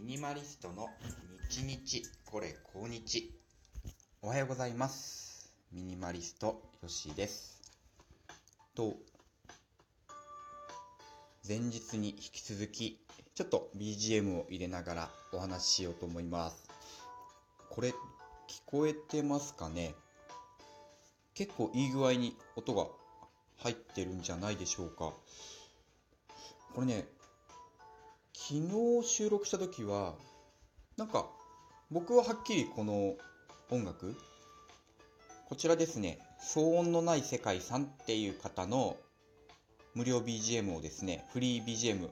ミニマリストの日日これ今日おはようございます。ミニマリストよしです。と前日に引き続きちょっと BGM を入れながらお話ししようと思います。これ聞こえてますかね？結構いい具合に音が入ってるんじゃないでしょうか。これね昨日収録した時はなんか僕ははっきりこの音楽こちらですね騒音のない世界さんっていう方の無料 BGM をですねフリー BGM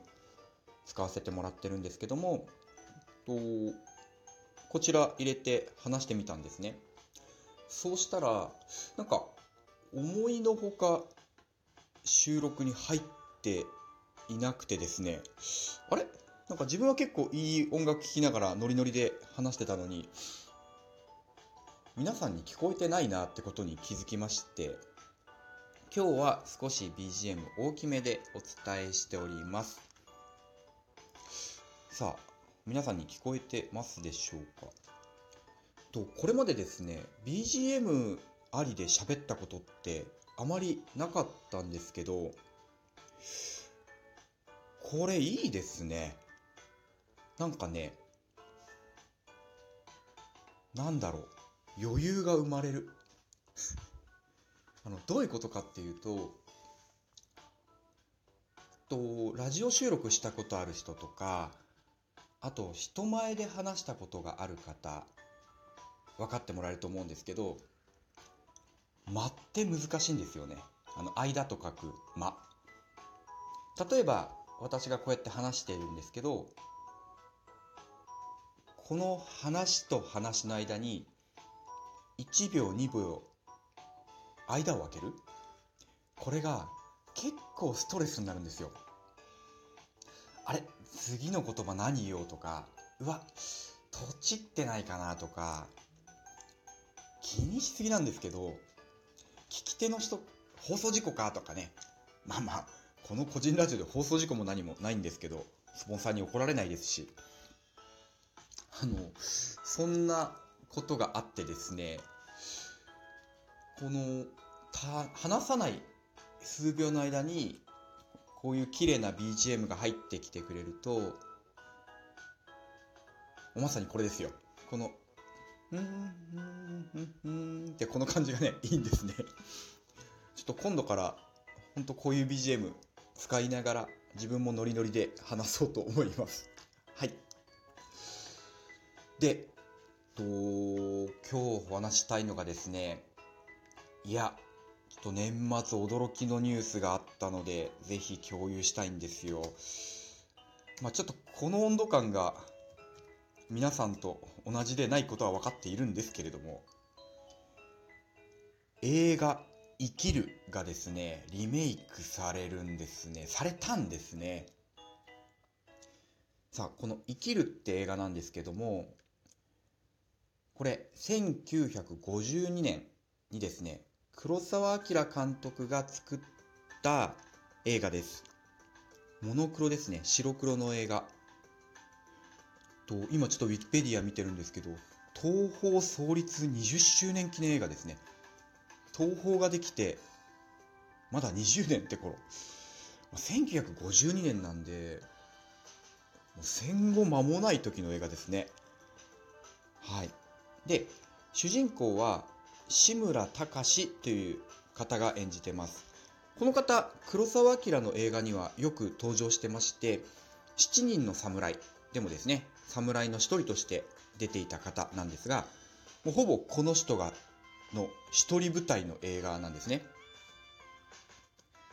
使わせてもらってるんですけどもとこちら入れて話してみたんですね。そうしたらなんか思いのほか収録に入っていなくてですねあれ？なんか自分は結構いい音楽聴きながらノリノリで話してたのに皆さんに聞こえてないなってことに気づきまして今日は少し BGM 大きめでお伝えしております。さあ皆さんに聞こえてますでしょうか？とこれまでですね BGM ありで喋ったことってあまりなかったんですけどこれいいですね。なんかねなんだろう余裕が生まれる。あのどういうことかっていうととラジオ収録したことある人とかあと人前で話したことがある方分かってもらえると思うんですけど間って難しいんですよね。あの間と書く間。例えば私がこうやって話しているんですけどこの話と話の間に1秒2秒間を空ける。これが結構ストレスになるんですよ。あれ次の言葉何言おうとかうわとちってないかなとか気にしすぎなんですけど聞き手の人放送事故かとかね。まあまあこの個人ラジオで放送事故も何もないんですけどスポンサーに怒られないですし。あのそんなことがあってですねこの話さない数秒の間にこういう綺麗な BGM が入ってきてくれるとまさにこれですよ。この「うんうんうんうん」ってこの感じがね いいんですね。ちょっと今度から本当こういう BGM 使いながら自分もノリノリで話そうと思います。はい。でと今日お話したいのがですねいやちょっと年末驚きのニュースがあったのでぜひ共有したいんですよ。まあちょっとこの温度感が皆さんと同じでないことは分かっているんですけれども映画「生きる」がですねリメイクされるんですね。されたんですね。さあこの「生きる」って映画なんですけどもこれ1952年にですね黒澤明監督が作った映画です。モノクロですね。白黒の映画。と今ちょっとウィキペディア見てるんですけど東宝創立20周年記念映画ですね。東宝ができてまだ20年って頃。1952年なんで戦後間もない時の映画ですね。はい。で主人公は志村隆という方が演じてます。この方黒澤明の映画にはよく登場してまして7人の侍でもですね侍の一人として出ていた方なんですがもうほぼこの人がの一人舞台の映画なんですね。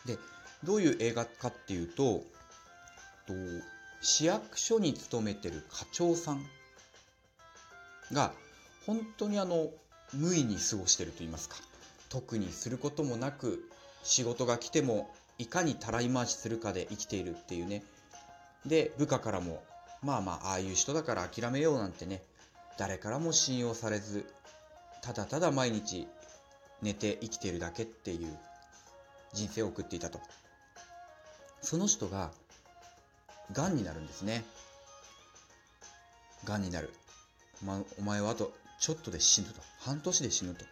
でどういう映画かっていうとと市役所に勤めてる課長さんが本当にあの無意に過ごしてると言いますか特にすることもなく仕事が来てもいかにたらい回しするかで生きているっていうね。で部下からもまあまあああいう人だから諦めようなんてね誰からも信用されずただただ毎日寝て生きているだけっていう人生を送っていたと。その人ががんになるんですね。がんになる、ま、お前はあとちょっとで死ぬと。半年で死ぬと。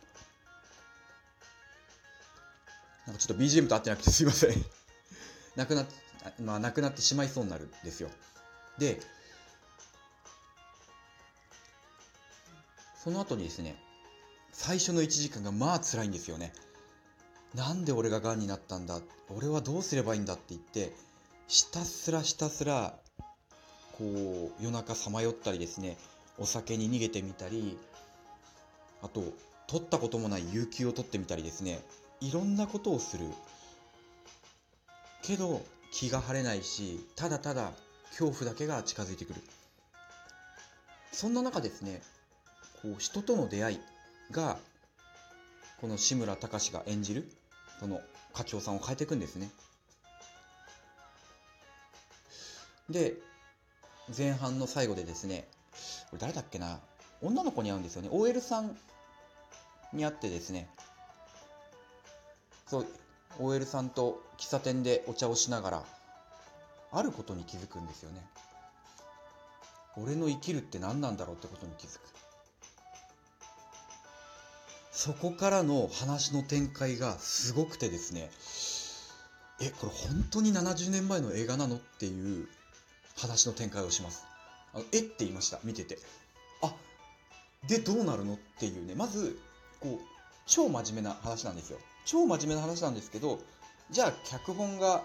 なんかちょっと BGM と合ってなくてすいません。亡くなまあ、亡くなってしまいそうになるんですよ。でその後にですね最初の1時間がまあ辛いんですよね。なんで俺ががんになったんだ？俺はどうすればいいんだって言ってひたすらひたすらこう夜中さまよったりですねお酒に逃げてみたりあと取ったこともない有給を取ってみたりですね。いろんなことをする。けど気が晴れないしただただ恐怖だけが近づいてくる。そんな中ですねこう人との出会いがこの志村隆が演じるその課長さんを変えていくんですね。で前半の最後でですねこれ誰だっけな女の子に会うんですよね。OL さんに会ってですねそう OL さんと喫茶店でお茶をしながらあることに気づくんですよね。俺の生きるって何なんだろうってことに気づく。そこからの話の展開がすごくてですねえこれ本当に70年前の映画なのっていう話の展開をします。あのえって言いました見てて。あでどうなるのっていうね。まずこう超真面目な話なんですよ。超真面目な話なんですけどじゃあ脚本が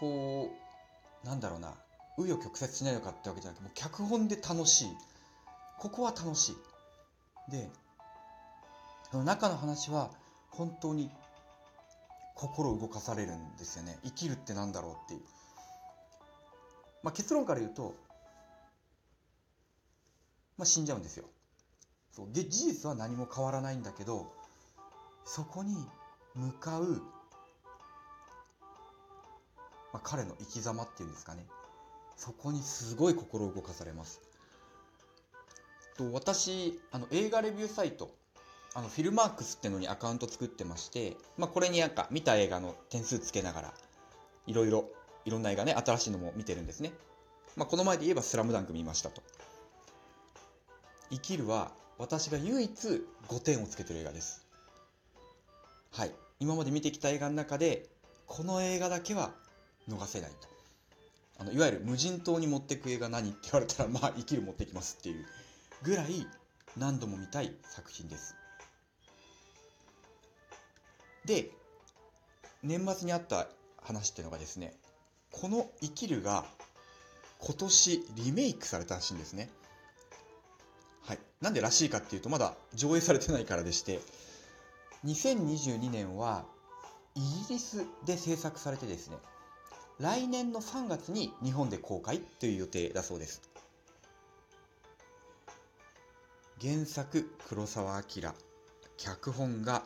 こうなんだろうな紆余曲折しないのかってわけじゃなくてもう脚本で楽しい。ここは楽しい。でその中の話は本当に心動かされるんですよね。生きるってなんだろうっていう。まあ、結論から言うと、まあ、死んじゃうんですよ。そう。で事実は何も変わらないんだけどそこに向かう、まあ、彼の生き様っていうんですかね。そこにすごい心動かされます。と私あの映画レビューサイトあのフィルマークスってのにアカウント作ってまして、まあ、これになんか見た映画の点数つけながらいろいろいろんな映画ね新しいのも見てるんですね、まあ、この前で言えば「スラムダンク見ましたと。生きるは私が唯一5点をつけてる映画です。はい。今まで見てきた映画の中でこの映画だけは逃せないと。あのいわゆる無人島に持ってく映画何って言われたら まあ生きる持ってきますっていうぐらい何度も見たい作品です。で年末にあった話っていうのがですねこの「生きる」が今年リメイクされたらしいんですね。なんでらしいかっていうとまだ上映されてないからでして2022年はイギリスで制作されてですね来年の3月に日本で公開という予定だそうです。原作黒澤明脚本が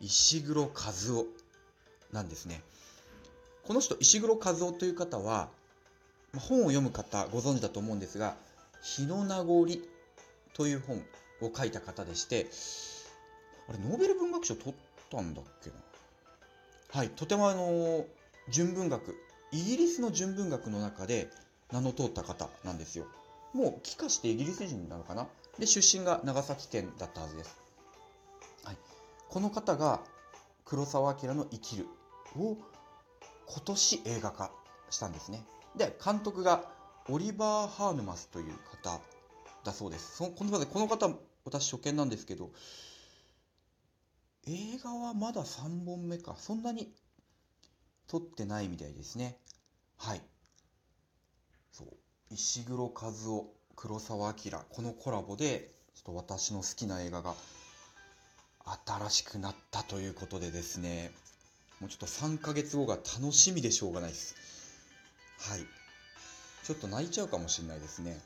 石黒和夫なんですね。この人石黒和夫という方は本を読む方ご存知だと思うんですが「日の名残」という本を書いた方でしてあれノーベル文学賞取ったんだっけな？はいとてもあの純文学イギリスの純文学の中で名の通った方なんですよ。もう帰化してイギリス人なのかな？で出身が長崎県だったはずです、はい、この方が黒澤明の「生きる」を今年映画化したんですね。で監督がオリバー・ハーヌマスという方だそうです。そこのこの方私初見なんですけど映画はまだ3本目か。そんなに撮ってないみたいですね。はい。そう。石黒和夫黒澤明。このコラボでちょっと私の好きな映画が新しくなったということでですね。もうちょっと3ヶ月後が楽しみでしょうがないです。はい。ちょっと泣いちゃうかもしれないですね。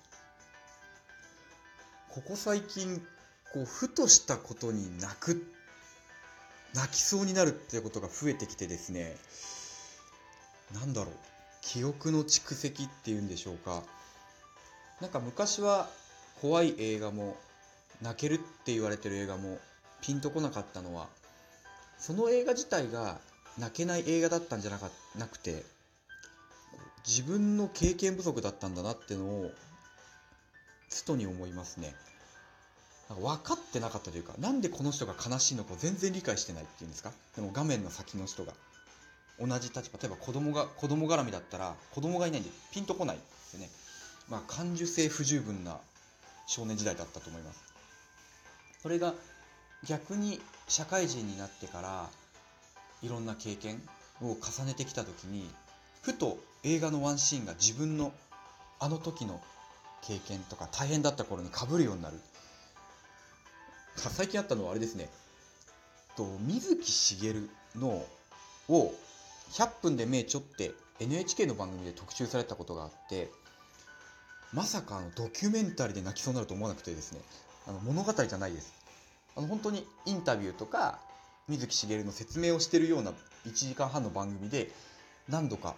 ここ最近、こう、ふとしたことに泣く、泣きそうになるってことが増えてきてですね、なんだろう、記憶の蓄積っていうんでしょうか。なんか昔は怖い映画も、泣けるって言われてる映画もピンとこなかったのは、その映画自体が泣けない映画だったんじゃなかなくて自分の経験不足だったんだなってのをつとに思いますねなんか分かってなかったというかなんでこの人が悲しいのか全然理解してないっていうんですか？でも画面の先の人が。同じ立場。例えば子供が子供絡みだったら子供がいないんでピンとこないですよね。まあ感受性不十分な少年時代だったと思います。それが逆に社会人になってからいろんな経験を重ねてきた時にふと映画のワンシーンが自分のあの時の経験とか大変だった頃にかぶるようになる。最近あったのはあれですね。と水木しげるのを100分で目ちょって NHK の番組で特集されたことがあってまさかあのドキュメンタリーで泣きそうになると思わなくてですね。あの物語じゃないです。あの本当にインタビューとか水木しげるの説明をしてるような1時間半の番組で何度か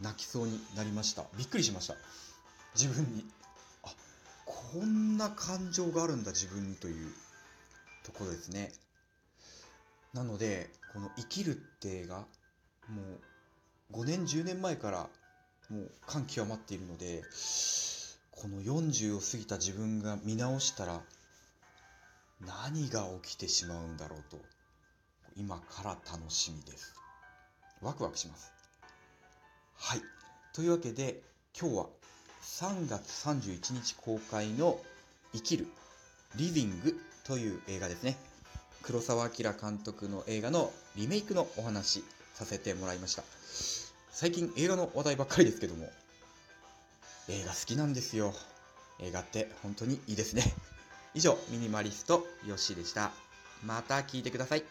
泣きそうになりました。びっくりしました。自分に。あこんな感情があるんだ自分にという。ところですね。なのでこの「生きる」って映画もう5年10年前からもう感極まっているのでこの40を過ぎた自分が見直したら何が起きてしまうんだろうと今から楽しみです。ワクワクします。はい。というわけで今日は3月31日公開の「生きる」「リビング」という映画ですね。黒澤明監督の映画のリメイクのお話させてもらいました。最近映画の話題ばっかりですけども映画好きなんですよ。映画って本当にいいですね。以上ミニマリストヨッシーでした。また聞いてください。